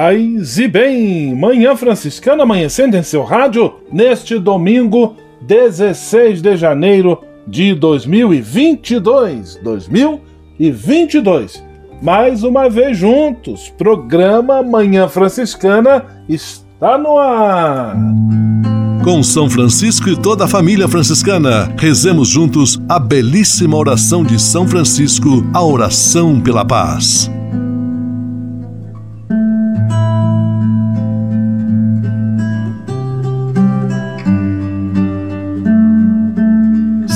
Paz e bem! Manhã Franciscana amanhecendo em seu rádio neste domingo 16 de janeiro de 2022. 2022. Mais uma vez juntos, programa Manhã Franciscana está no ar. Com São Francisco e toda a família franciscana, rezemos juntos a belíssima oração de São Francisco, a oração pela paz.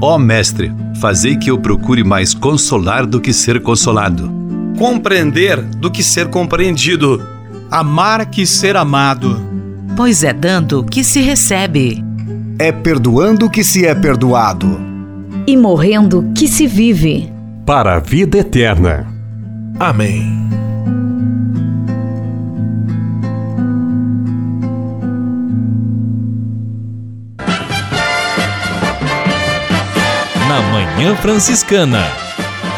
Ó Mestre, fazei que eu procure mais consolar do que ser consolado, compreender do que ser compreendido, amar que ser amado. Pois é dando que se recebe, é perdoando que se é perdoado, e morrendo que se vive. Para a vida eterna. Amém. Na Manhã Franciscana.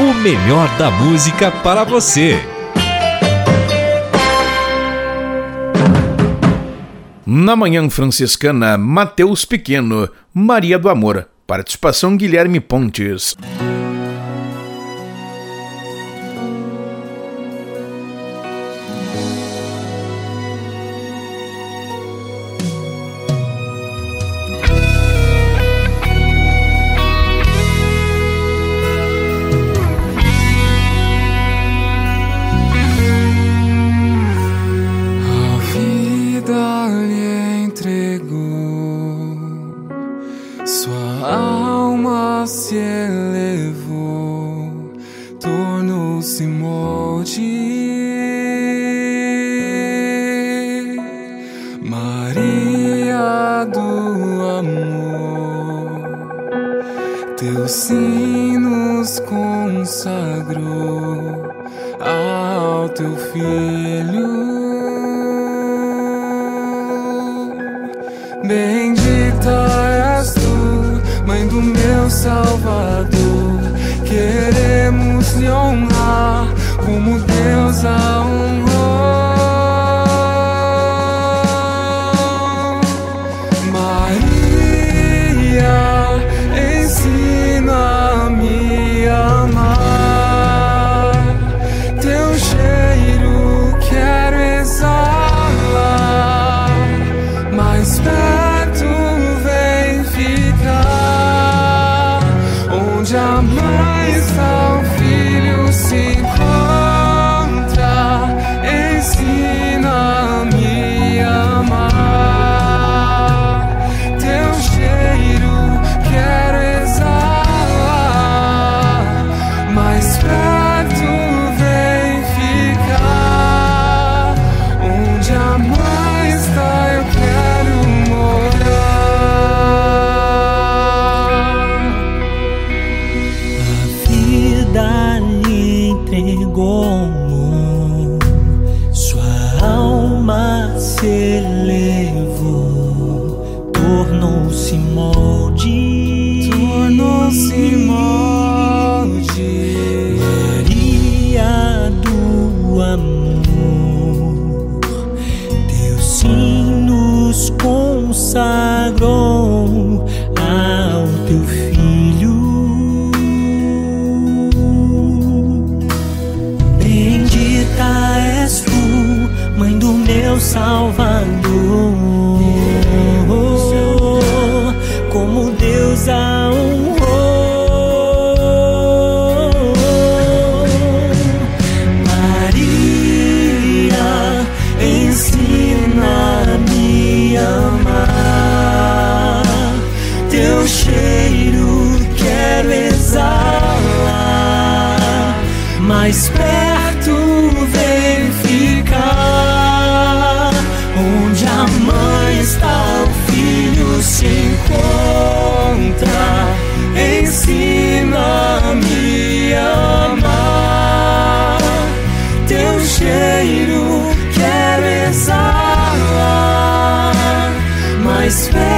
O melhor da música para você. Na Manhã Franciscana, Mateus Pequeno, Maria do Amor. Participação Guilherme Pontes. my Mais perto vem ficar. Onde a mãe está, o filho se encontra. Ensina-me a amar. Teu cheiro quero exalar. Mais perto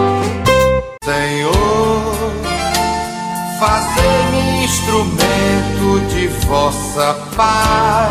De vossa paz.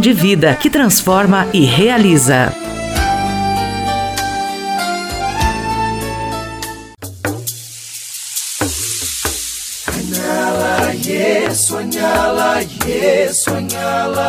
de vida que transforma e realiza. Sonhá-la, yes, sonhá-la.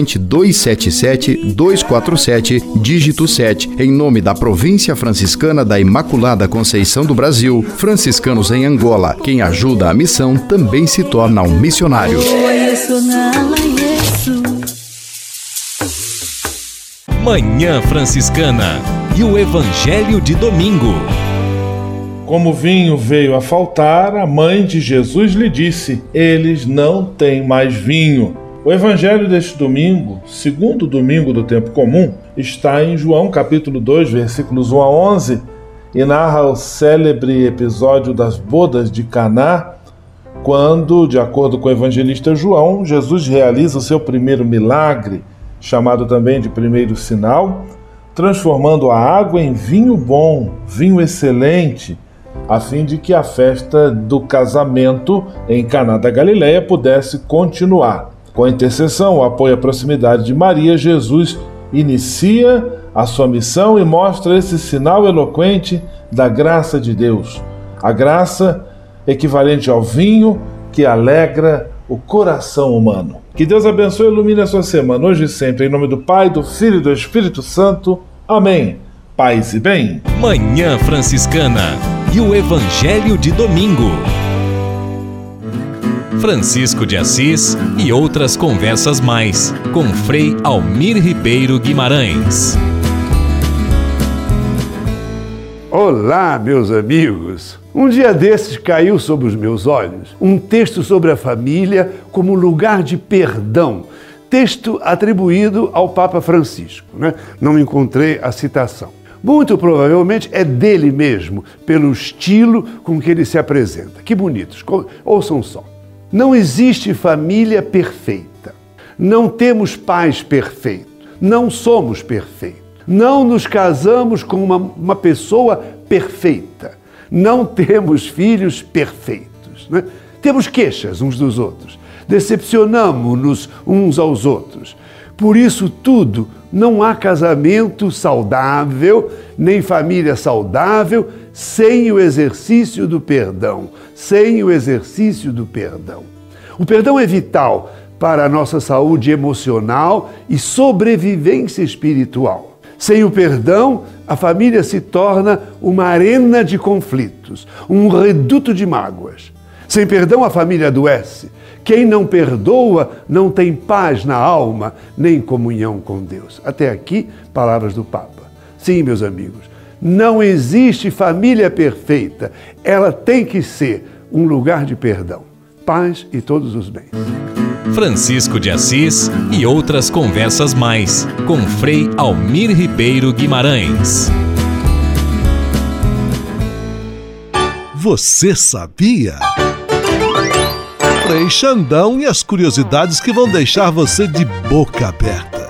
277-247, dígito 7, em nome da Província Franciscana da Imaculada Conceição do Brasil, franciscanos em Angola. Quem ajuda a missão também se torna um missionário. Manhã Franciscana e o Evangelho de Domingo. Como vinho veio a faltar, a mãe de Jesus lhe disse: Eles não têm mais vinho. O evangelho deste domingo, segundo domingo do tempo comum, está em João capítulo 2, versículos 1 a 11, e narra o célebre episódio das bodas de Caná, quando, de acordo com o evangelista João, Jesus realiza o seu primeiro milagre, chamado também de primeiro sinal, transformando a água em vinho bom, vinho excelente, a fim de que a festa do casamento em Caná da Galileia pudesse continuar. Com a intercessão, o apoio e a proximidade de Maria, Jesus inicia a sua missão e mostra esse sinal eloquente da graça de Deus. A graça equivalente ao vinho que alegra o coração humano. Que Deus abençoe e ilumine a sua semana, hoje e sempre, em nome do Pai, do Filho e do Espírito Santo. Amém. Paz e bem. Manhã Franciscana e o Evangelho de Domingo. Francisco de Assis e outras conversas mais com Frei Almir Ribeiro Guimarães. Olá, meus amigos! Um dia desses caiu sobre os meus olhos um texto sobre a família como lugar de perdão, texto atribuído ao Papa Francisco. Né? Não encontrei a citação. Muito provavelmente é dele mesmo, pelo estilo com que ele se apresenta. Que bonitos! Ouçam só. Não existe família perfeita. Não temos pais perfeitos. Não somos perfeitos. Não nos casamos com uma, uma pessoa perfeita. Não temos filhos perfeitos. Né? Temos queixas uns dos outros. Decepcionamos-nos uns aos outros. Por isso tudo, não há casamento saudável, nem família saudável, sem o exercício do perdão. Sem o exercício do perdão. O perdão é vital para a nossa saúde emocional e sobrevivência espiritual. Sem o perdão, a família se torna uma arena de conflitos, um reduto de mágoas. Sem perdão, a família adoece. Quem não perdoa não tem paz na alma, nem comunhão com Deus. Até aqui, palavras do Papa. Sim, meus amigos, não existe família perfeita. Ela tem que ser um lugar de perdão, paz e todos os bens. Francisco de Assis e outras conversas mais com Frei Almir Ribeiro Guimarães. Você sabia? Frei Xandão e as curiosidades que vão deixar você de boca aberta.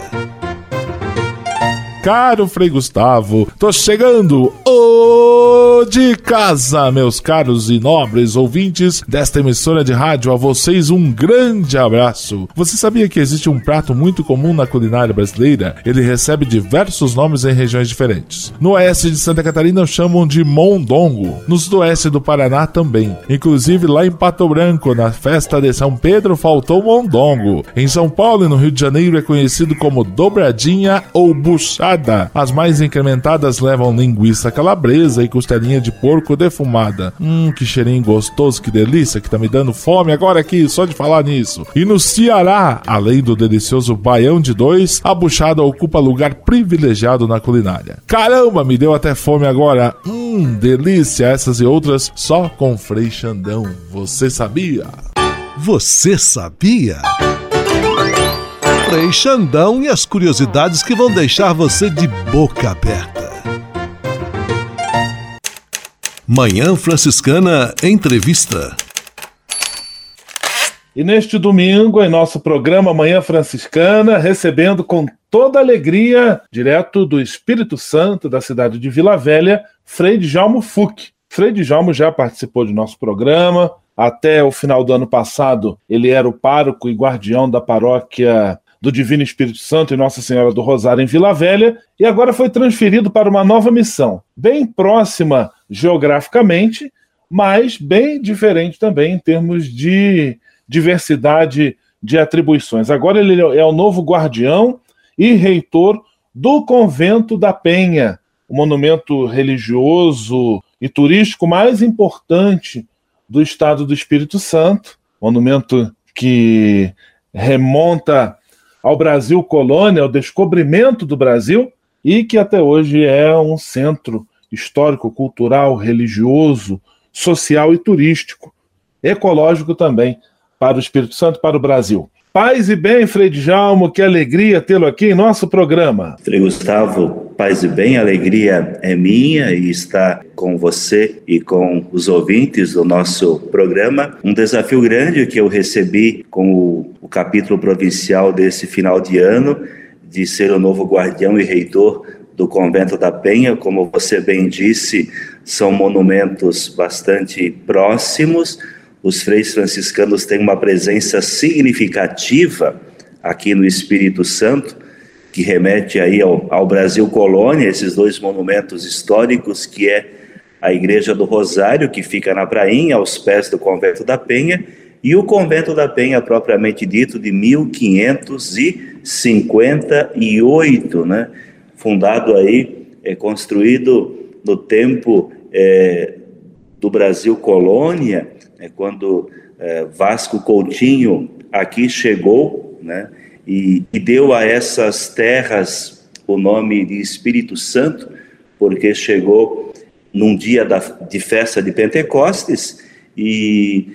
Caro Frei Gustavo, tô chegando! Ô de casa, meus caros e nobres ouvintes desta emissora de rádio, a vocês um grande abraço. Você sabia que existe um prato muito comum na culinária brasileira? Ele recebe diversos nomes em regiões diferentes. No oeste de Santa Catarina chamam de mondongo, no sudoeste do Paraná também. Inclusive lá em Pato Branco, na festa de São Pedro, faltou mondongo. Em São Paulo e no Rio de Janeiro é conhecido como dobradinha ou buchada as mais incrementadas levam linguiça calabresa e costelinha de porco defumada. Hum, que cheirinho gostoso, que delícia, que tá me dando fome agora aqui, só de falar nisso. E no Ceará, além do delicioso baião de dois, a buchada ocupa lugar privilegiado na culinária. Caramba, me deu até fome agora. Hum, delícia, essas e outras só com Frei Xandão. Você sabia? Você sabia? Frei Xandão e as curiosidades que vão deixar você de boca aberta. Manhã Franciscana Entrevista. E neste domingo, em nosso programa Manhã Franciscana, recebendo com toda alegria, direto do Espírito Santo, da cidade de Vila Velha, Frei Djalmo Fuc. Frei Djalmo já participou de nosso programa. Até o final do ano passado, ele era o pároco e guardião da paróquia do Divino Espírito Santo e Nossa Senhora do Rosário em Vila Velha e agora foi transferido para uma nova missão, bem próxima geograficamente, mas bem diferente também em termos de diversidade de atribuições. Agora ele é o novo guardião e reitor do Convento da Penha, o monumento religioso e turístico mais importante do estado do Espírito Santo, monumento que remonta ao Brasil colônia, ao descobrimento do Brasil, e que até hoje é um centro histórico, cultural, religioso, social e turístico, ecológico também, para o Espírito Santo, para o Brasil. Paz e bem, Frei Djalmo, que alegria tê-lo aqui em nosso programa. Frei Gustavo, paz e bem, alegria é minha e estar com você e com os ouvintes do nosso programa. Um desafio grande que eu recebi com o, o capítulo provincial desse final de ano, de ser o novo guardião e reitor do Convento da Penha, como você bem disse, são monumentos bastante próximos os freis franciscanos têm uma presença significativa aqui no Espírito Santo, que remete aí ao, ao Brasil colônia, esses dois monumentos históricos, que é a Igreja do Rosário, que fica na Prainha, aos pés do Convento da Penha, e o Convento da Penha, propriamente dito, de 1558, né? fundado aí, é, construído no tempo é, do Brasil colônia, é, quando é, Vasco Coutinho aqui chegou, né, e, e deu a essas terras o nome de Espírito Santo, porque chegou num dia da, de festa de Pentecostes e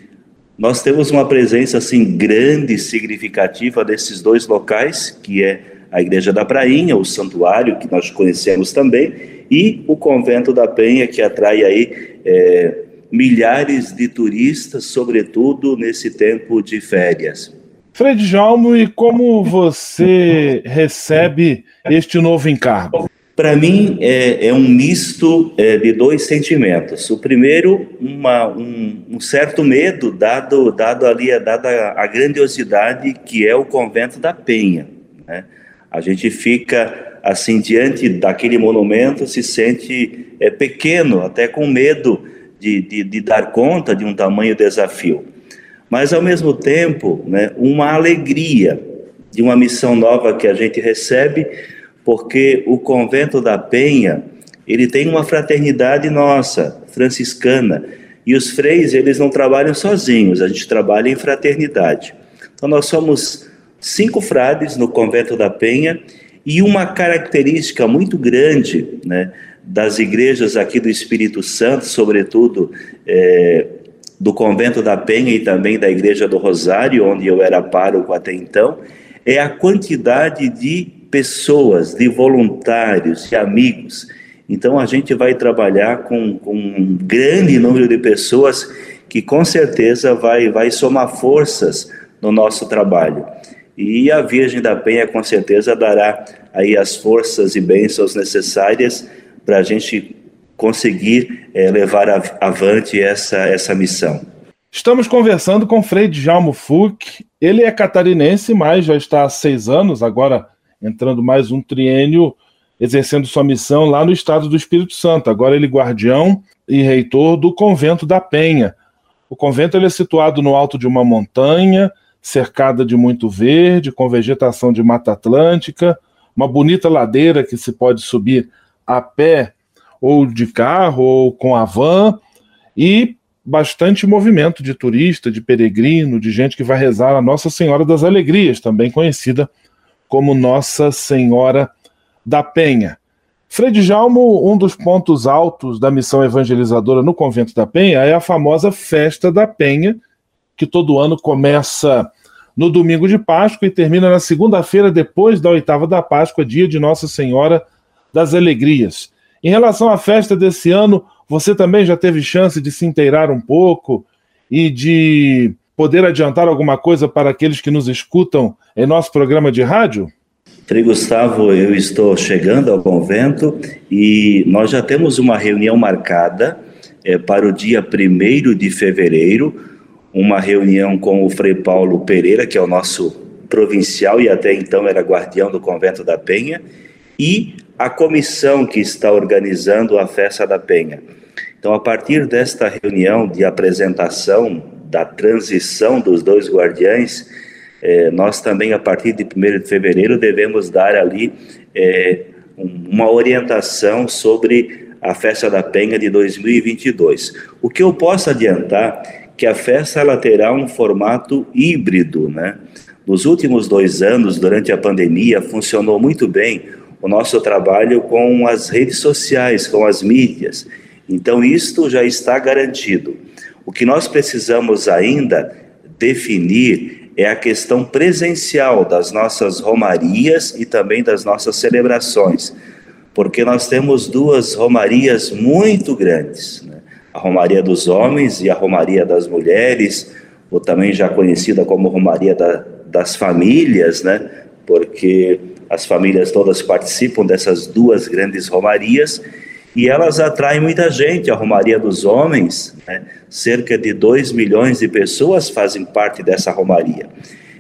nós temos uma presença assim grande significativa desses dois locais, que é a Igreja da Prainha, o santuário que nós conhecemos também, e o Convento da Penha, que atrai aí é, milhares de turistas, sobretudo nesse tempo de férias. Fred Jalmo, e como você recebe este novo encargo? Para mim, é, é, um misto é, de dois sentimentos. O primeiro, uma, um, um, certo medo, dado, dado ali, dada a grandiosidade que é o convento da Penha. Né? A gente fica, assim, diante daquele monumento, se sente é, pequeno, até com medo de, de, de dar conta de um tamanho desafio. Mas, ao mesmo tempo, né, uma alegria de uma missão nova que a gente recebe porque o convento da Penha, ele tem uma fraternidade nossa, franciscana, e os freis, eles não trabalham sozinhos, a gente trabalha em fraternidade. Então nós somos cinco frades no convento da Penha e uma característica muito grande, né, das igrejas aqui do Espírito Santo, sobretudo é, do convento da Penha e também da igreja do Rosário, onde eu era pároco até então, é a quantidade de pessoas, de voluntários, de amigos. Então a gente vai trabalhar com, com um grande número de pessoas que com certeza vai, vai somar forças no nosso trabalho. E a Virgem da Penha com certeza dará aí as forças e bênçãos necessárias para a gente conseguir é, levar avante essa, essa missão. Estamos conversando com Frei Djalmo Fuch. Ele é catarinense, mas já está há seis anos, agora entrando mais um triênio, exercendo sua missão lá no estado do Espírito Santo. Agora ele é guardião e reitor do convento da Penha. O convento ele é situado no alto de uma montanha, cercada de muito verde, com vegetação de mata atlântica, uma bonita ladeira que se pode subir a pé ou de carro ou com a van e bastante movimento de turista, de peregrino, de gente que vai rezar a Nossa Senhora das Alegrias, também conhecida como Nossa Senhora da Penha. Frei Jalmo, um dos pontos altos da missão evangelizadora no Convento da Penha é a famosa Festa da Penha, que todo ano começa no domingo de Páscoa e termina na segunda-feira depois da oitava da Páscoa, dia de Nossa Senhora das Alegrias. Em relação à festa desse ano, você também já teve chance de se inteirar um pouco e de poder adiantar alguma coisa para aqueles que nos escutam em nosso programa de rádio? Frei Gustavo, eu estou chegando ao convento e nós já temos uma reunião marcada é, para o dia 1 de fevereiro, uma reunião com o Frei Paulo Pereira, que é o nosso provincial e até então era guardião do convento da Penha, e a comissão que está organizando a festa da Penha. Então, a partir desta reunião de apresentação da transição dos dois guardiães, é, nós também, a partir de 1 de fevereiro, devemos dar ali é, uma orientação sobre a Festa da Penha de 2022. O que eu posso adiantar que a festa ela terá um formato híbrido, né? Nos últimos dois anos, durante a pandemia, funcionou muito bem o nosso trabalho com as redes sociais, com as mídias. Então, isto já está garantido. O que nós precisamos ainda definir é a questão presencial das nossas romarias e também das nossas celebrações, porque nós temos duas romarias muito grandes: né? a Romaria dos Homens e a Romaria das Mulheres, ou também já conhecida como Romaria da, das Famílias, né? porque as famílias todas participam dessas duas grandes romarias e elas atraem muita gente. A Romaria dos Homens, né? cerca de 2 milhões de pessoas fazem parte dessa Romaria.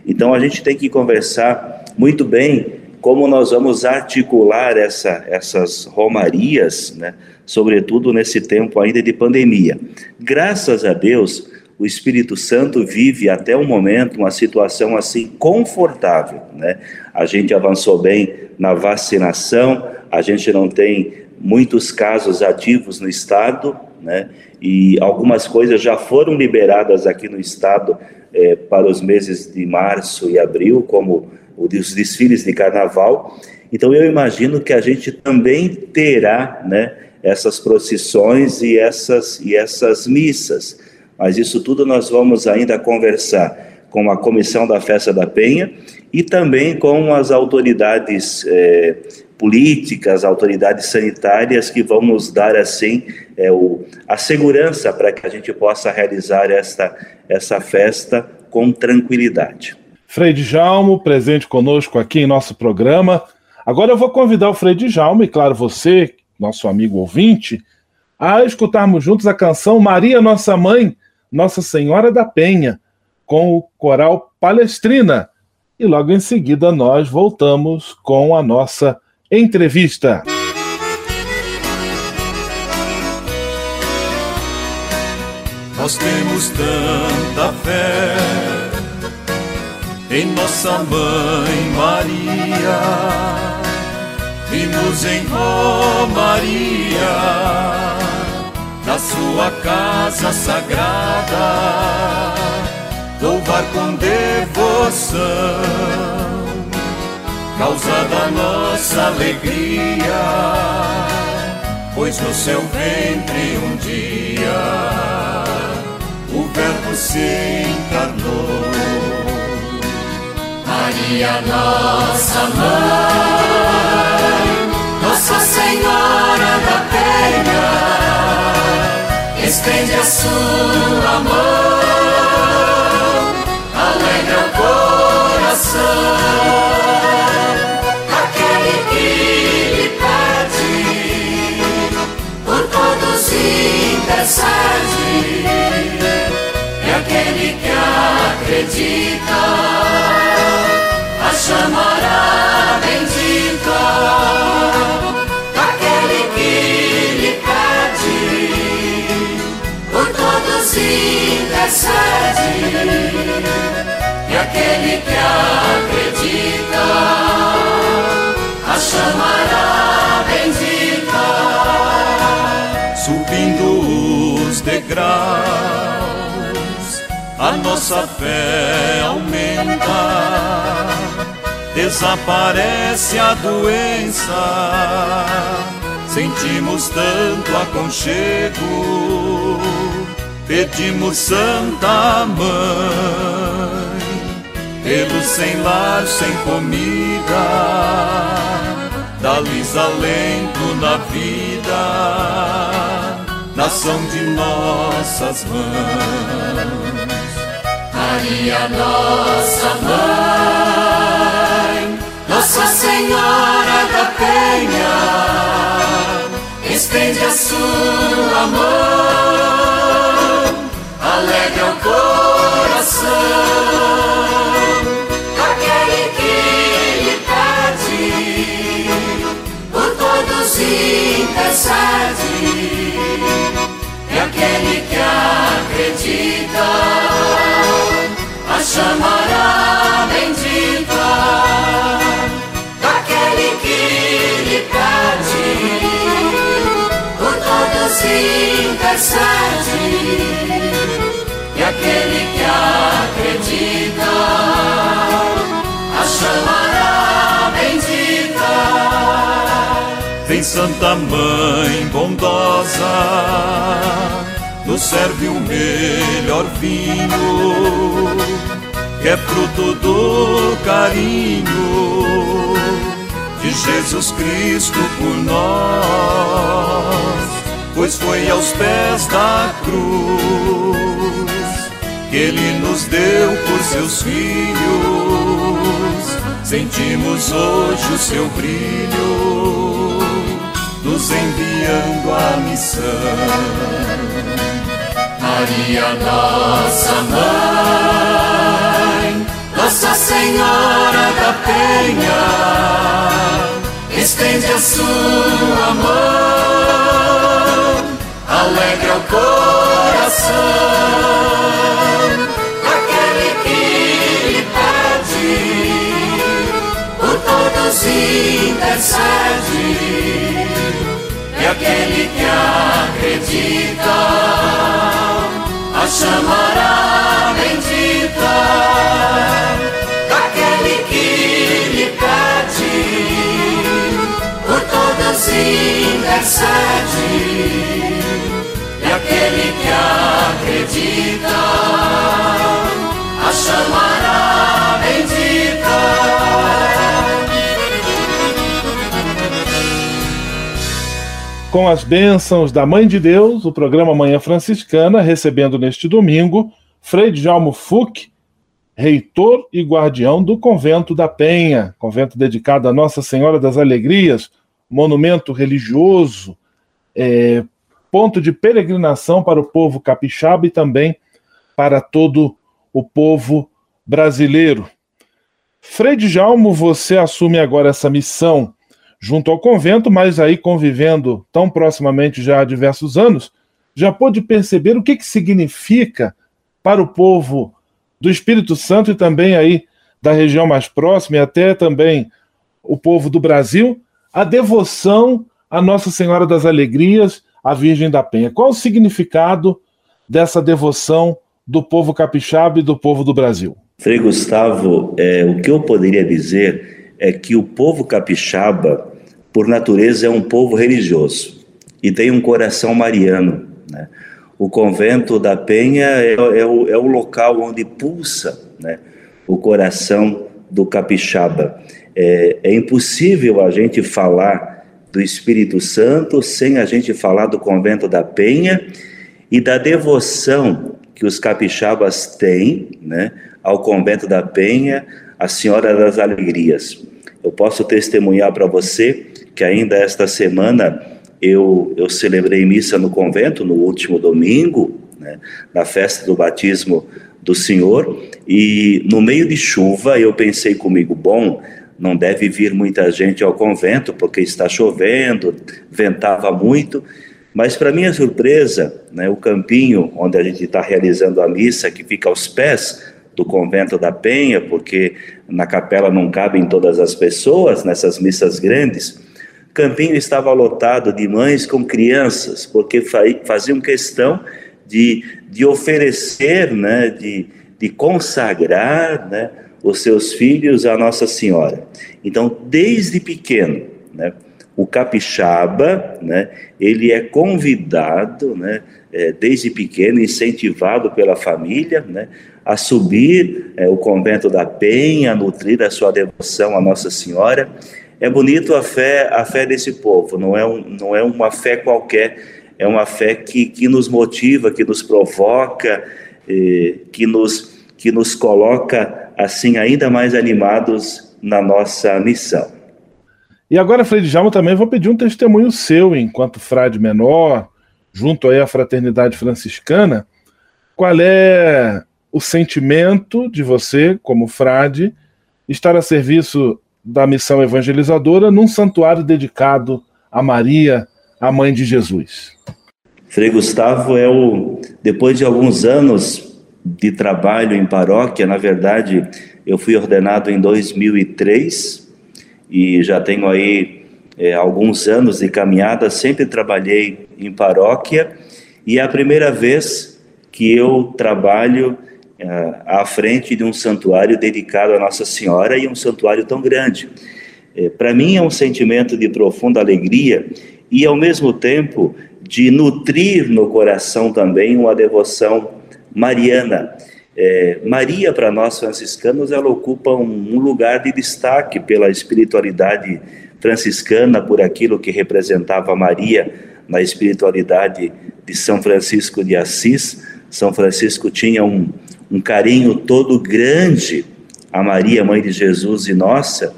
Então a gente tem que conversar muito bem como nós vamos articular essa, essas romarias, né? sobretudo nesse tempo ainda de pandemia. Graças a Deus, o Espírito Santo vive até o momento uma situação assim confortável, né? A gente avançou bem na vacinação, a gente não tem muitos casos ativos no estado, né? E algumas coisas já foram liberadas aqui no estado é, para os meses de março e abril, como os desfiles de carnaval. Então eu imagino que a gente também terá, né? essas procissões e essas, e essas missas. Mas isso tudo nós vamos ainda conversar com a comissão da Festa da Penha e também com as autoridades é, políticas, autoridades sanitárias que vão nos dar assim é, o, a segurança para que a gente possa realizar esta, essa festa com tranquilidade. Frei Djalmo, presente conosco aqui em nosso programa. Agora eu vou convidar o Frei Djalmo e, claro, você, nosso amigo ouvinte, a escutarmos juntos a canção Maria Nossa Mãe, Nossa Senhora da Penha, com o coral Palestrina. E logo em seguida nós voltamos com a nossa entrevista. Nós temos tanta fé em nossa mãe Maria. Vimos em Romaria, na sua casa sagrada, louvar com devoção, causa da nossa alegria, pois no seu ventre um dia o Verbo se encarnou. Maria, nossa mãe, Nossa Senhora da Penha, estende a sua mão, alegra o coração. Aquele que lhe pede, por todos intercede e aquele que acredita a chamará bendita. Intercede e aquele que acredita a chamará bendita. Subindo os degraus a nossa fé aumenta, desaparece a doença, sentimos tanto aconchego, pedimos Santa Mãe, pelo sem lar, sem comida, dá-lhes alento na vida nação de nossas mãos. Maria, nossa mãe, Nossa Senhora da Penha, estende a sua mão, alegra o coração. Aquele que lhe pede, por todos intercede e aquele que acredita a chamará bendita. Daquele que lhe pede, por todos intercede aquele que acredita a chamará bendita. Vem Santa Mãe bondosa, nos serve o melhor vinho, que é fruto do carinho de Jesus Cristo por nós, pois foi aos pés da cruz que Ele nos deu por seus filhos. Sentimos hoje o seu brilho nos enviando a missão. Maria, nossa mãe, Nossa Senhora da Penha, estende a sua mão, alegra o coração. Aquele que lhe pede, por todos intercede e aquele que acredita a chamará bendita. Daquele que lhe pede, por todos intercede aquele que acredita a chamará bendita. Com as bênçãos da Mãe de Deus, o programa Manhã Franciscana, recebendo neste domingo Frei Djalmo Fuch, reitor e guardião do Convento da Penha, convento dedicado a Nossa Senhora das Alegrias, monumento religioso é, ponto de peregrinação para o povo capixaba e também para todo o povo brasileiro. Frei Djalmo, você assume agora essa missão junto ao convento, mas aí convivendo tão proximamente já há diversos anos, já pôde perceber o que, que significa para o povo do Espírito Santo e também aí da região mais próxima e até também o povo do Brasil, a devoção a Nossa Senhora das Alegrias, a Virgem da Penha. Qual o significado dessa devoção do povo capixaba e do povo do Brasil? Frei Gustavo, é, o que eu poderia dizer é que o povo capixaba, por natureza, é um povo religioso e tem um coração mariano. Né? O convento da Penha é, é, o, é o local onde pulsa né, o coração do capixaba. É, é impossível a gente falar do Espírito Santo sem a gente falar do convento da Penha e da devoção que os capixabas têm né, ao convento da Penha, a Senhora das Alegrias. Eu posso testemunhar para você que ainda esta semana eu, eu celebrei missa no convento no último domingo, né, na festa do batismo do Senhor, e no meio de chuva eu pensei comigo, bom, não deve vir muita gente ao convento porque está chovendo, ventava muito, mas para minha surpresa, né, o campinho onde a gente está realizando a missa, que fica aos pés do convento da Penha, porque na capela não cabem todas as pessoas nessas missas grandes. Campinho estava lotado de mães com crianças, porque faziam questão de, de oferecer, né, de, de consagrar né, os seus filhos à Nossa Senhora. Então, desde pequeno, né, o capixaba, né, ele é convidado, né, é, desde pequeno, incentivado pela família, né, a subir é, o convento da Penha, a nutrir a sua devoção à Nossa Senhora. É bonito a fé, a fé desse povo, não é, um, não é uma fé qualquer, é uma fé que, que nos motiva, que nos provoca, eh, que, nos, que nos coloca assim ainda mais animados na nossa missão. E agora, Frei Djalma, também vou pedir um testemunho seu, enquanto frade menor, junto aí à fraternidade franciscana, qual é o sentimento de você, como frade, estar a serviço da missão evangelizadora num santuário dedicado a Maria, a mãe de Jesus. Frei Gustavo é o depois de alguns anos de trabalho em paróquia, na verdade, eu fui ordenado em 2003 e já tenho aí é, alguns anos de caminhada, sempre trabalhei em paróquia e é a primeira vez que eu trabalho uh, à frente de um santuário dedicado a Nossa Senhora e um santuário tão grande. É, Para mim é um sentimento de profunda alegria e, ao mesmo tempo, de nutrir no coração também uma devoção mariana. É, Maria, para nós franciscanos, ela ocupa um, lugar de destaque pela espiritualidade franciscana, por aquilo que representava Maria na espiritualidade de São Francisco de Assis. São Francisco tinha um, um carinho todo grande a Maria, mãe de Jesus e nossa.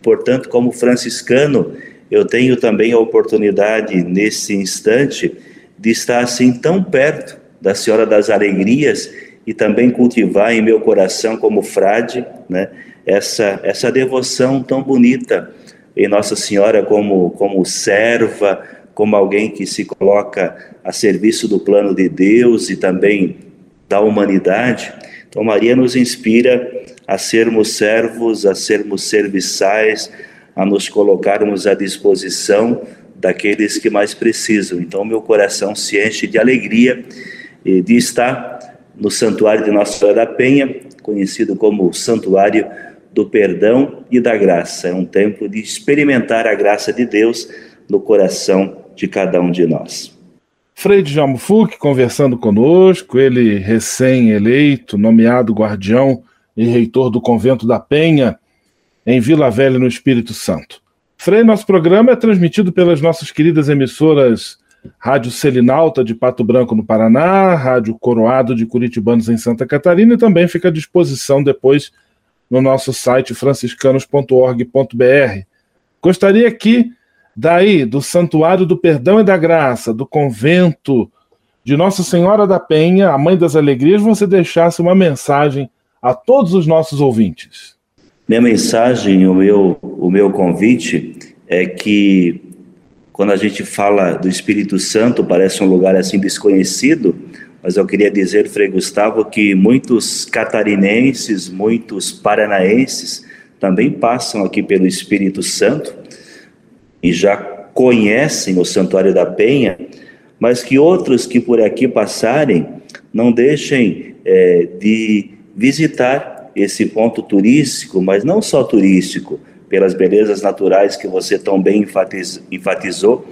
Portanto, como franciscano, eu tenho também a oportunidade nesse instante de estar assim tão perto da Senhora das Alegrias e também cultivar em meu coração como frade, né, essa essa devoção tão bonita em Nossa Senhora como como serva, como alguém que se coloca a serviço do plano de Deus e também da humanidade. Então, Maria nos inspira a sermos servos, a sermos serviçais, a nos colocarmos à disposição daqueles que mais precisam. Então, meu coração se enche de alegria de estar no Santuário de Nossa Senhora da Penha, conhecido como Santuário do Perdão e da Graça. É um tempo de experimentar a graça de Deus no coração de cada um de nós. Frei Djalmo Fuc conversando conosco, ele recém-eleito, nomeado guardião e reitor do convento da Penha, em Vila Velha, no Espírito Santo. Frei, nosso programa é transmitido pelas nossas queridas emissoras Rádio Selinalta de Pato Branco, no Paraná, Rádio Coroado de Curitibanos, em Santa Catarina, e também fica à disposição depois no nosso site franciscanos.org.br. Gostaria aqui, daí, do Santuário do Perdão e da Graça, do convento de Nossa Senhora da Penha, a Mãe das Alegrias, você deixasse uma mensagem a todos os nossos ouvintes. Minha mensagem, o meu, o meu convite é que quando a gente fala do Espírito Santo, parece um lugar assim desconhecido, mas eu queria dizer, Frei Gustavo, que muitos catarinenses, muitos paranaenses também passam aqui pelo Espírito Santo e já conhecem o Santuário da Penha, mas que outros que por aqui passarem não deixem é, de visitar esse ponto turístico, mas não só turístico, pelas belezas naturais que você tão bem enfatizou,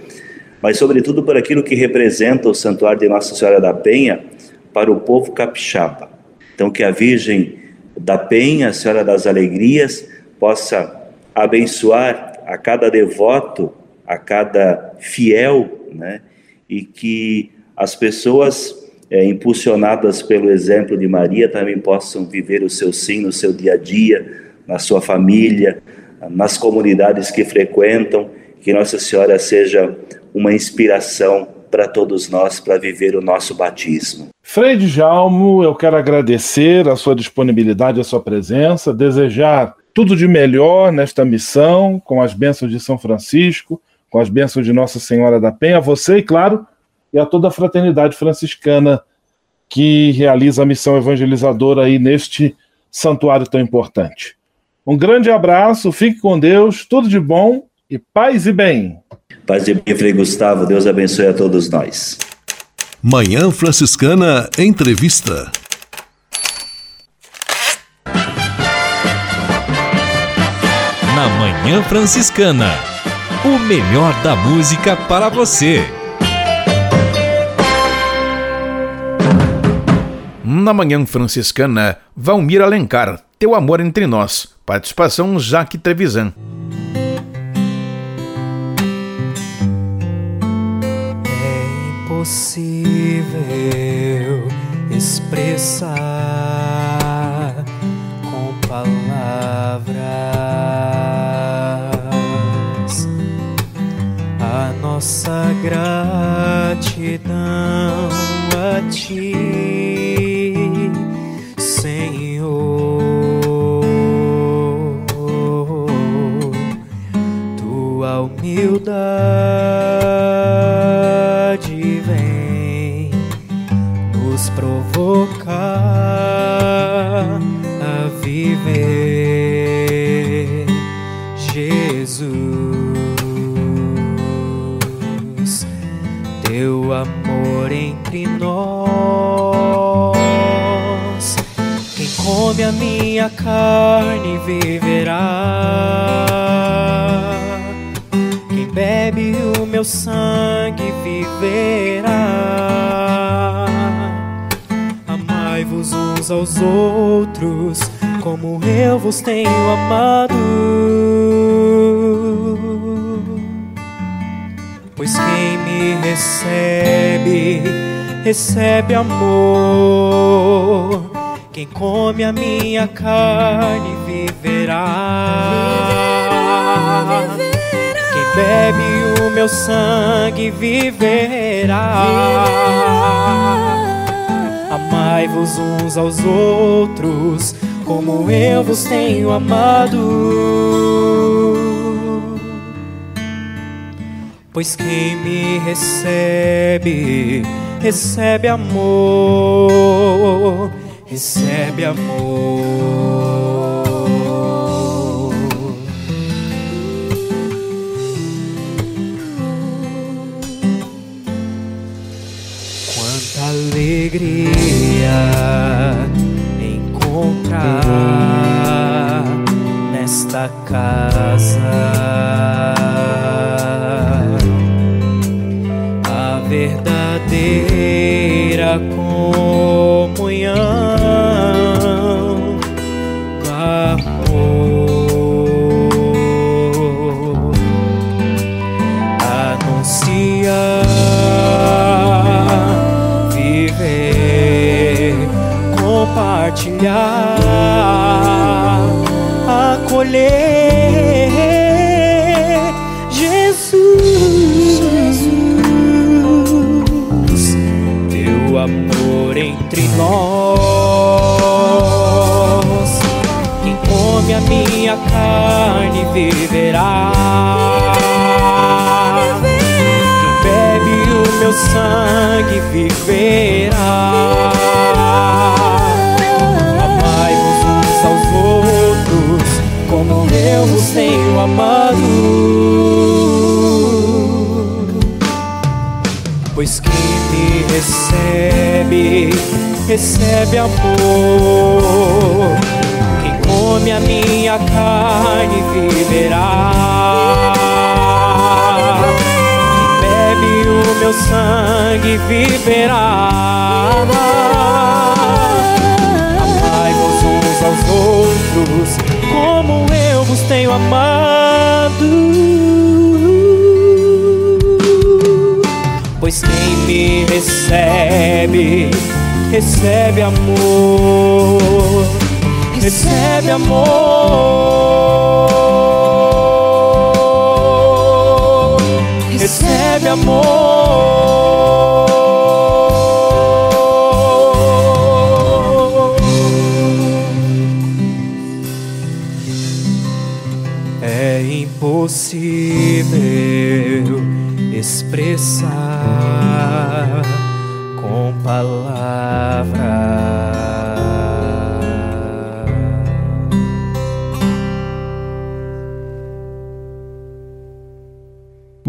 mas sobretudo por aquilo que representa o Santuário de Nossa Senhora da Penha para o povo capixaba. Então, que a Virgem da Penha, a Senhora das Alegrias, possa abençoar a cada devoto, a cada fiel, né? E que as pessoas é, impulsionadas pelo exemplo de Maria também possam viver o seu sim no seu dia a dia, na sua família, nas comunidades que frequentam, que Nossa Senhora seja uma inspiração para todos nós para viver o nosso batismo. Frei Djalmo, eu quero agradecer a sua disponibilidade, a sua presença, desejar tudo de melhor nesta missão, com as bênçãos de São Francisco, com as bênçãos de Nossa Senhora da Penha, a você e, claro, e a toda a fraternidade franciscana que realiza a missão evangelizadora aí neste santuário tão importante. Um grande abraço, fique com Deus, tudo de bom e paz e bem. Paz e bem, Frei Gustavo, Deus abençoe a todos nós. Manhã Franciscana Entrevista. Na Manhã Franciscana, o melhor da música para você. Na Manhã Franciscana, Valmir Alencar, Teu Amor Entre Nós Participação Jaque Trevisan. É impossível expressar com palavras a nossa gratidão a ti, humildade vem nos provocar a viver, Jesus, teu amor entre nós. Quem come a minha carne viverá meu sangue viverá. Amai-vos uns aos outros, como eu vos tenho amado. Pois quem me recebe, recebe amor. Quem come a minha carne viverá. viverá bebe o meu sangue viverá. Amai-vos uns aos outros, como eu vos tenho amado. Pois quem me recebe, recebe amor, recebe amor. Alegria encontrar nesta casa acolher recebe amor. Quem come a minha carne viverá. Quem bebe o meu sangue viverá. Amai-vos uns aos outros como eu vos tenho amado. Pois quem me recebe, recebe amor, recebe amor, recebe amor. impossível expressar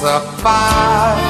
Vossa paz.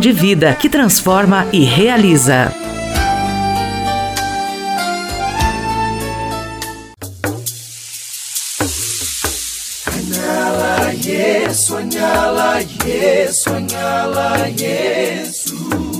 de vida que transforma e realiza. Sonhá-la, yes, sonhá-la, yes.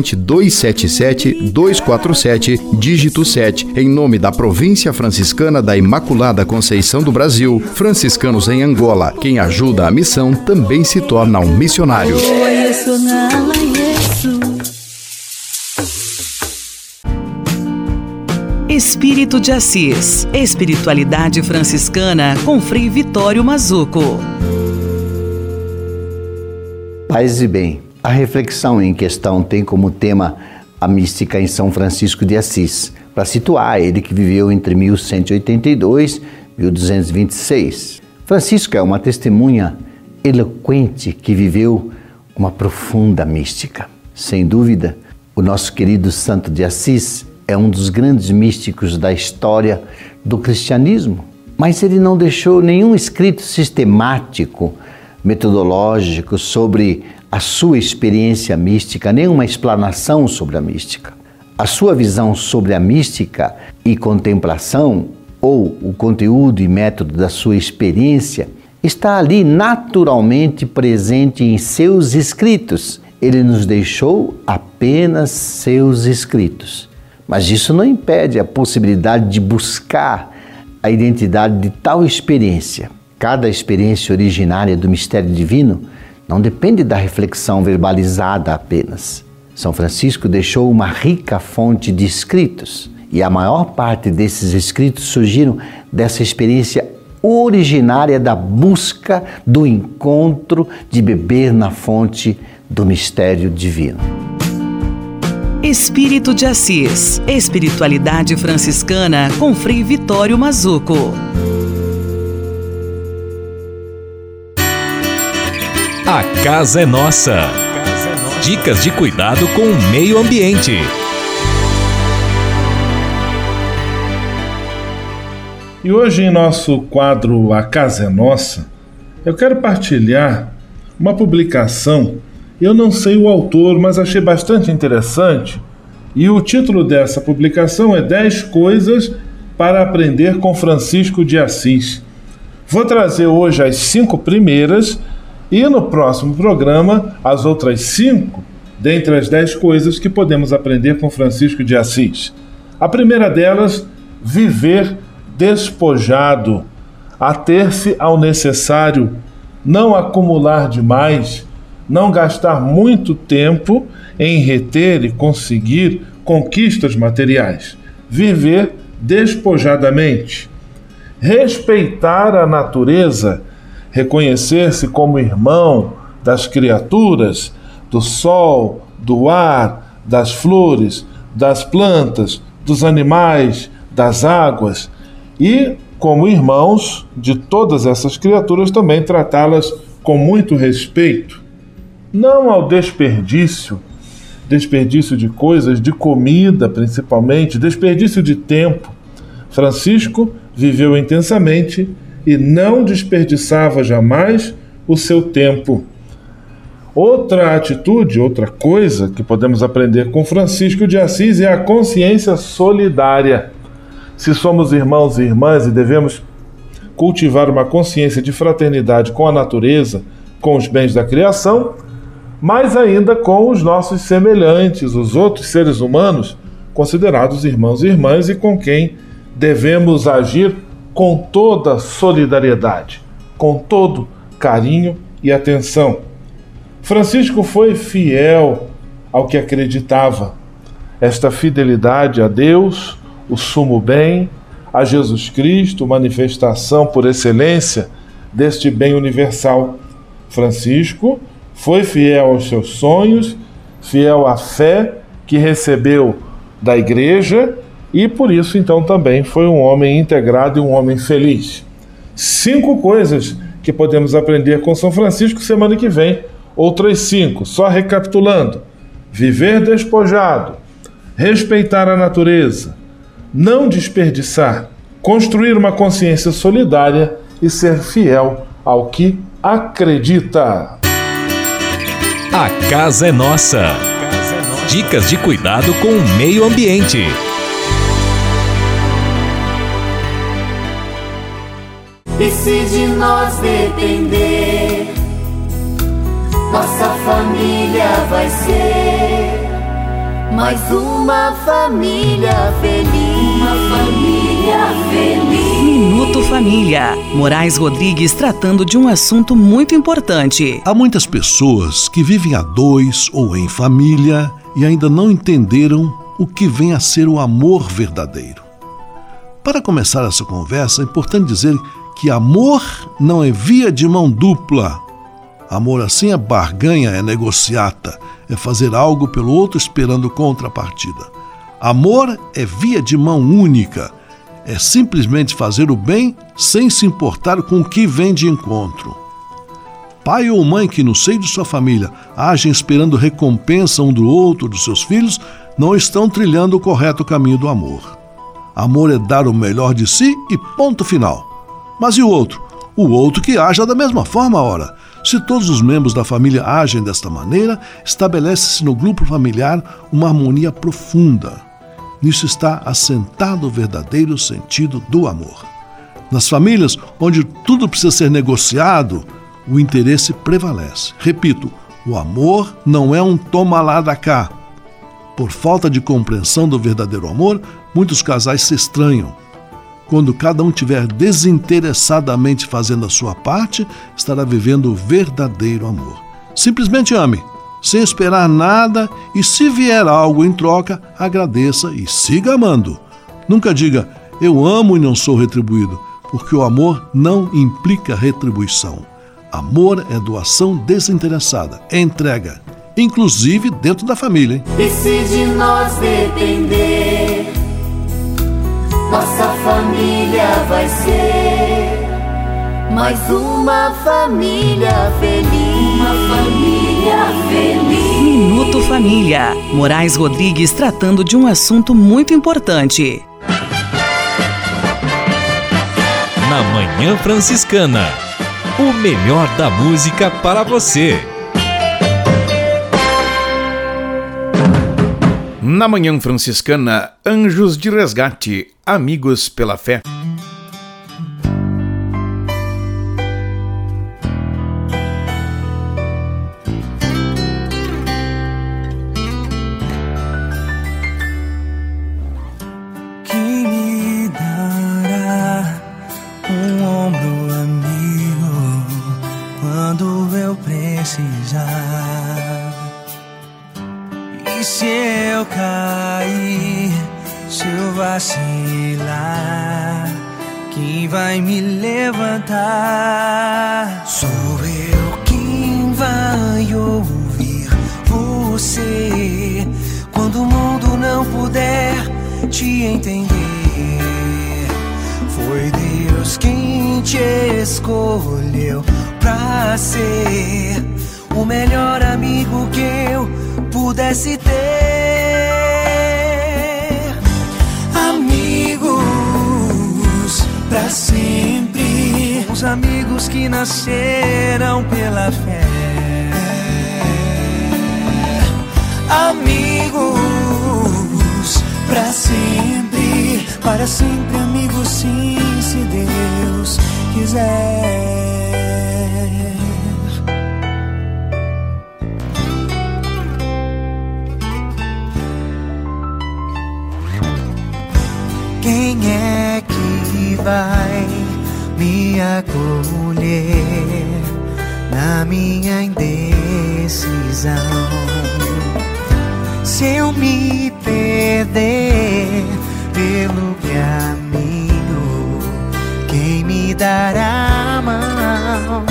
corrente 277 247, dígito 7, em nome da Província Franciscana da Imaculada Conceição do Brasil, franciscanos em Angola. Quem ajuda a missão também se torna um missionário. Espírito de Assis, Espiritualidade Franciscana com Frei Vitório Mazuco. Paz e bem. A reflexão em questão tem como tema a mística em São Francisco de Assis, para situar ele que viveu entre 1182 e 1226. Francisco é uma testemunha eloquente que viveu uma profunda mística. Sem dúvida, o nosso querido Santo de Assis é um dos grandes místicos da história do cristianismo, mas ele não deixou nenhum escrito sistemático, metodológico sobre a sua experiência mística, nenhuma explanação sobre a mística. A sua visão sobre a mística e contemplação, ou o conteúdo e método da sua experiência, está ali naturalmente presente em seus escritos. ele nos deixou apenas seus escritos. Mas isso não impede a possibilidade de buscar a identidade de tal experiência. Cada experiência originária do mistério divino não depende da reflexão verbalizada apenas. São Francisco deixou uma rica fonte de escritos e a maior parte desses escritos surgiram dessa experiência originária da busca do encontro de beber na fonte do mistério divino. Espírito de Assis, Espiritualidade Franciscana com Frei Vitório Mazuco. A casa é nossa. Dicas de cuidado com o meio ambiente. E hoje, em nosso quadro A Casa é Nossa, eu quero partilhar uma publicação. Eu não sei o autor, mas achei bastante interessante. E o título dessa publicação é 10 Coisas para Aprender com Francisco de Assis. Vou trazer hoje as cinco primeiras e no próximo programa as outras cinco dentre as dez coisas que podemos aprender com Francisco de Assis. A primeira delas, viver despojado, ater-se ao necessário, não acumular demais, não gastar muito tempo em reter e conseguir conquistas materiais. Viver despojadamente. Respeitar a natureza, reconhecer-se como irmão das criaturas, do sol, do ar, das flores, das plantas, dos animais, das águas e, como irmãos de todas essas criaturas, também tratá-las com muito respeito. Não ao desperdício, desperdício de coisas, de comida principalmente, desperdício de tempo. Francisco viveu intensamente e não desperdiçava jamais o seu tempo. Outra atitude, outra coisa que podemos aprender com Francisco de Assis é a consciência solidária se somos irmãos e irmãs e devemos cultivar uma consciência de fraternidade com a natureza, com os bens da criação, mas ainda com os nossos semelhantes, os outros seres humanos, considerados irmãos e irmãs e com quem devemos agir com toda solidariedade, com todo carinho e atenção. Francisco foi fiel ao que acreditava. Esta fidelidade a Deus, o sumo bem, a Jesus Cristo, manifestação por excelência deste bem universal. Francisco foi fiel aos seus sonhos, fiel à fé que recebeu da igreja e por isso então também foi um homem integrado e um homem feliz. Cinco coisas que podemos aprender com São Francisco semana que vem, outras cinco, só recapitulando: viver despojado, respeitar a natureza, não desperdiçar, construir uma consciência solidária e ser fiel ao que acredita. A casa é nossa. Dicas de cuidado com o meio ambiente. E se de nós depender, nossa família vai ser mais uma família feliz. Uma família feliz. Minuto Família. Moraes Rodrigues tratando de um assunto muito importante. Há muitas pessoas que vivem a dois ou em família e ainda não entenderam o que vem a ser o amor verdadeiro. Para começar essa conversa, é importante dizer que amor não é via de mão dupla. Amor assim é barganha, é negociata é fazer algo pelo outro esperando contrapartida. Amor é via de mão única, é simplesmente fazer o bem sem se importar com o que vem de encontro. Pai ou mãe que no seio de sua família agem esperando recompensa um do outro dos seus filhos não estão trilhando o correto caminho do amor. Amor é dar o melhor de si e ponto final. Mas e o outro? O outro que haja da mesma forma, ora. Se todos os membros da família agem desta maneira, estabelece-se no grupo familiar uma harmonia profunda. Nisso está assentado o verdadeiro sentido do amor. Nas famílias onde tudo precisa ser negociado, o interesse prevalece. Repito, O amor não é um toma lá da cá. Por falta de compreensão do verdadeiro amor, muitos casais se estranham. Quando cada um tiver desinteressadamente fazendo a sua parte, estará vivendo o verdadeiro amor. Simplesmente ame, sem esperar nada, e se vier algo em troca, agradeça e siga amando. Nunca diga, eu amo e não sou retribuído, porque o amor não implica retribuição. Amor é doação desinteressada, é entrega, inclusive dentro da família. Hein? E se de nós depender, nossa família vai ser mais uma família feliz. Uma família feliz. Minuto Família. Moraes Rodrigues tratando de um assunto muito importante. Na Manhã Franciscana. O melhor da música para você. Na Manhã Franciscana, Anjos de Resgate, Amigos pela Fé. Precisar? E se eu cair, se eu vacilar, quem vai me levantar? Sou eu quem vai ouvir você quando o mundo não puder te entender. Foi Deus quem te escolheu pra ser o melhor amigo que eu pudesse ter. Sempre, os amigos que nasceram pela fé. Amigos pra sempre, para sempre amigos sim, se Deus quiser. Quem é vai me acolher na minha indecisão? Se eu me perder pelo caminho, quem me dará a mão?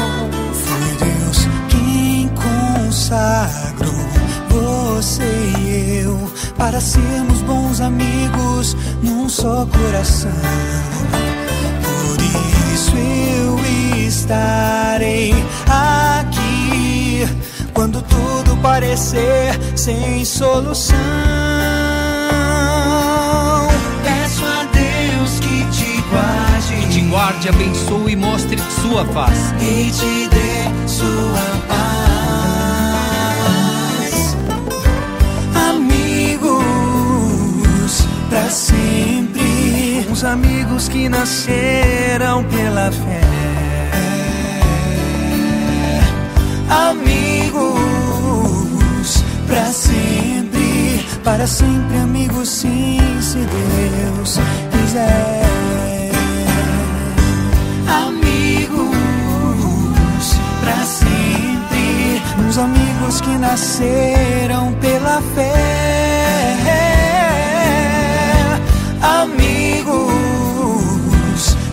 Foi Deus quem consagrou você e eu para sermos bons amigos num só coração. Por isso eu estarei aqui quando tudo parecer sem solução. Peço a Deus que te guarde, Que te guarde, abençoe e mostre sua face. e te dê sua paz. Amigos que nasceram pela fé. Amigos pra sempre, para sempre amigos sim, se Deus quiser. Amigos pra sempre, uns amigos que nasceram pela fé. Amigos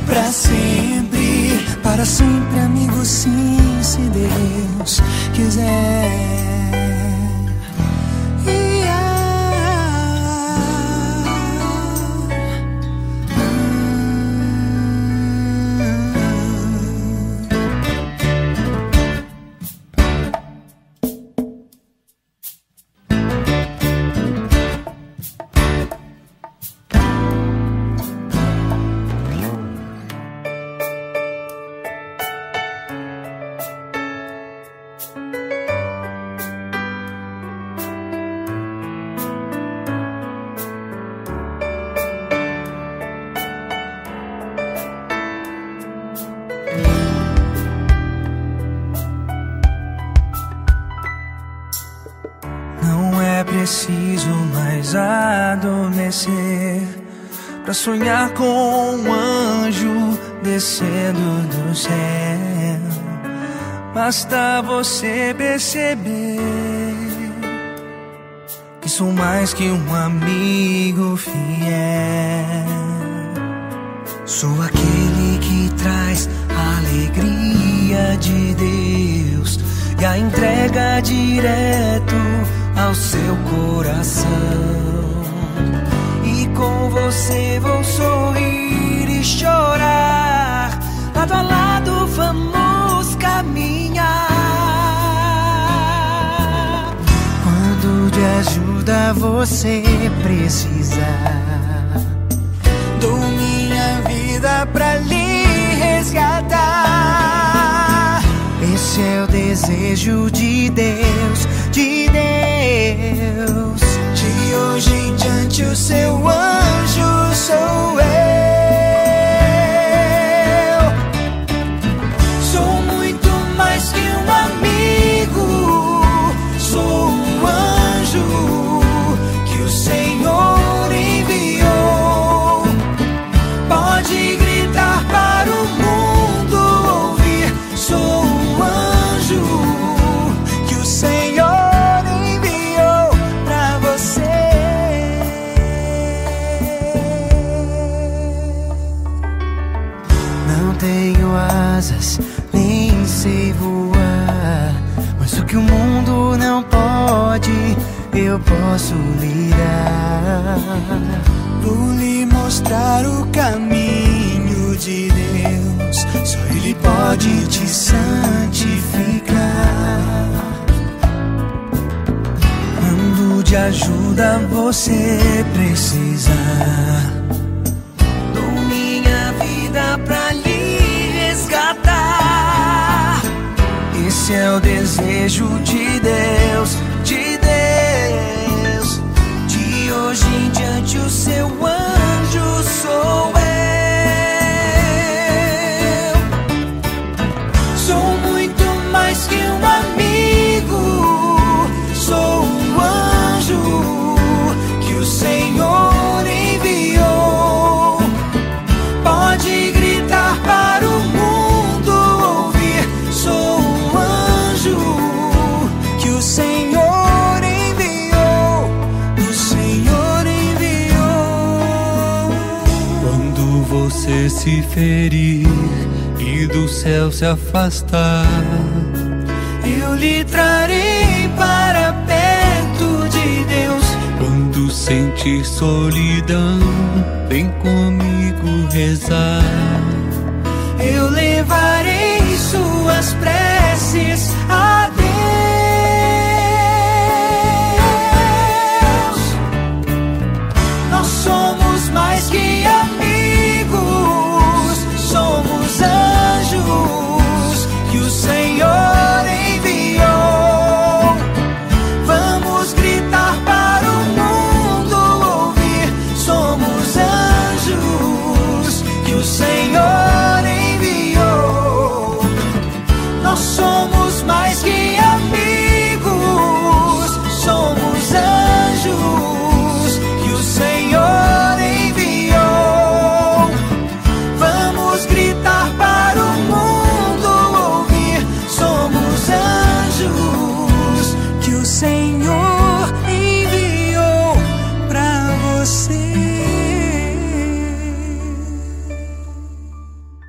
pra sempre, para sempre amigos sim, se Deus quiser. Basta você perceber Que sou mais que um amigo fiel Sou aquele que traz a alegria de Deus E a entrega direto ao seu coração com você vou sorrir e chorar. Lado a lado vamos caminhar. De ajuda você precisar, dou minha vida pra lhe resgatar. Esse é o desejo de Deus, de Deus hoje em diante o seu anjo sou eu. Eu posso lhe dar. Vou lhe mostrar o caminho de Deus. Só Ele pode te santificar. Quando de ajuda você precisar, dou minha vida pra lhe resgatar. Esse é o desejo de Deus ferir e do céu se afastar, eu lhe trarei para perto de Deus. Quando sentir solidão, vem comigo rezar. Eu levarei suas preces a Senhor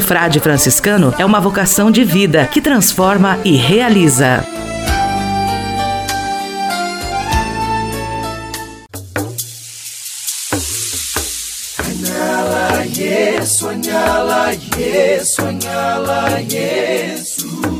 frade franciscano é uma vocação de vida que transforma e realiza. Sonhala, yes.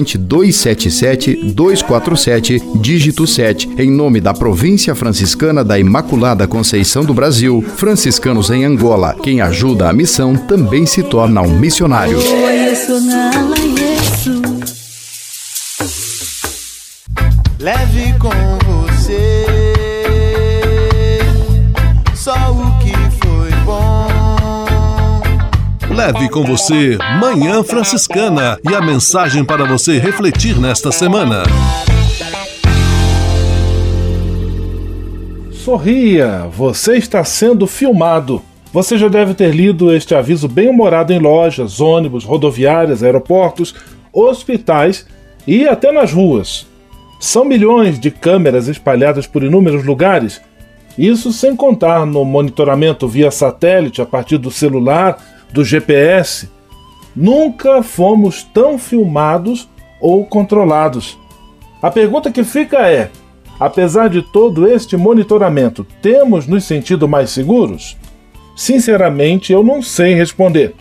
277-247, dígito 7, em nome da Província Franciscana da Imaculada Conceição do Brasil, franciscanos em Angola. Quem ajuda a missão também se torna um missionário. Leve Leve com você Manhã Franciscana e a mensagem para você refletir nesta semana. Sorria, você está sendo filmado. Você já deve ter lido este aviso bem-humorado em lojas, ônibus, rodoviárias, aeroportos, hospitais e até nas ruas. São milhões de câmeras espalhadas por inúmeros lugares, isso sem contar no monitoramento via satélite a partir do celular, do GPS. Nunca fomos tão filmados ou controlados. A pergunta que fica é: apesar de todo este monitoramento, temos nos sentido mais seguros? Sinceramente, eu não sei responder.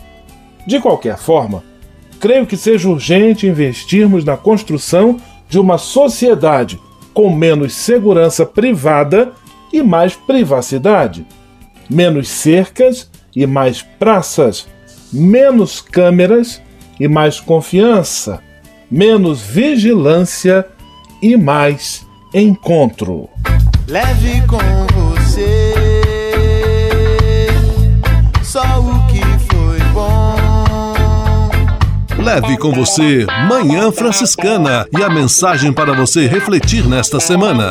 De qualquer forma, creio que seja urgente investirmos na construção de uma sociedade com menos segurança privada e mais privacidade, menos cercas e mais praças, menos câmeras e mais confiança, menos vigilância e mais encontro. Leve com você só o que foi bom. Leve com você Manhã Franciscana e a mensagem para você refletir nesta semana.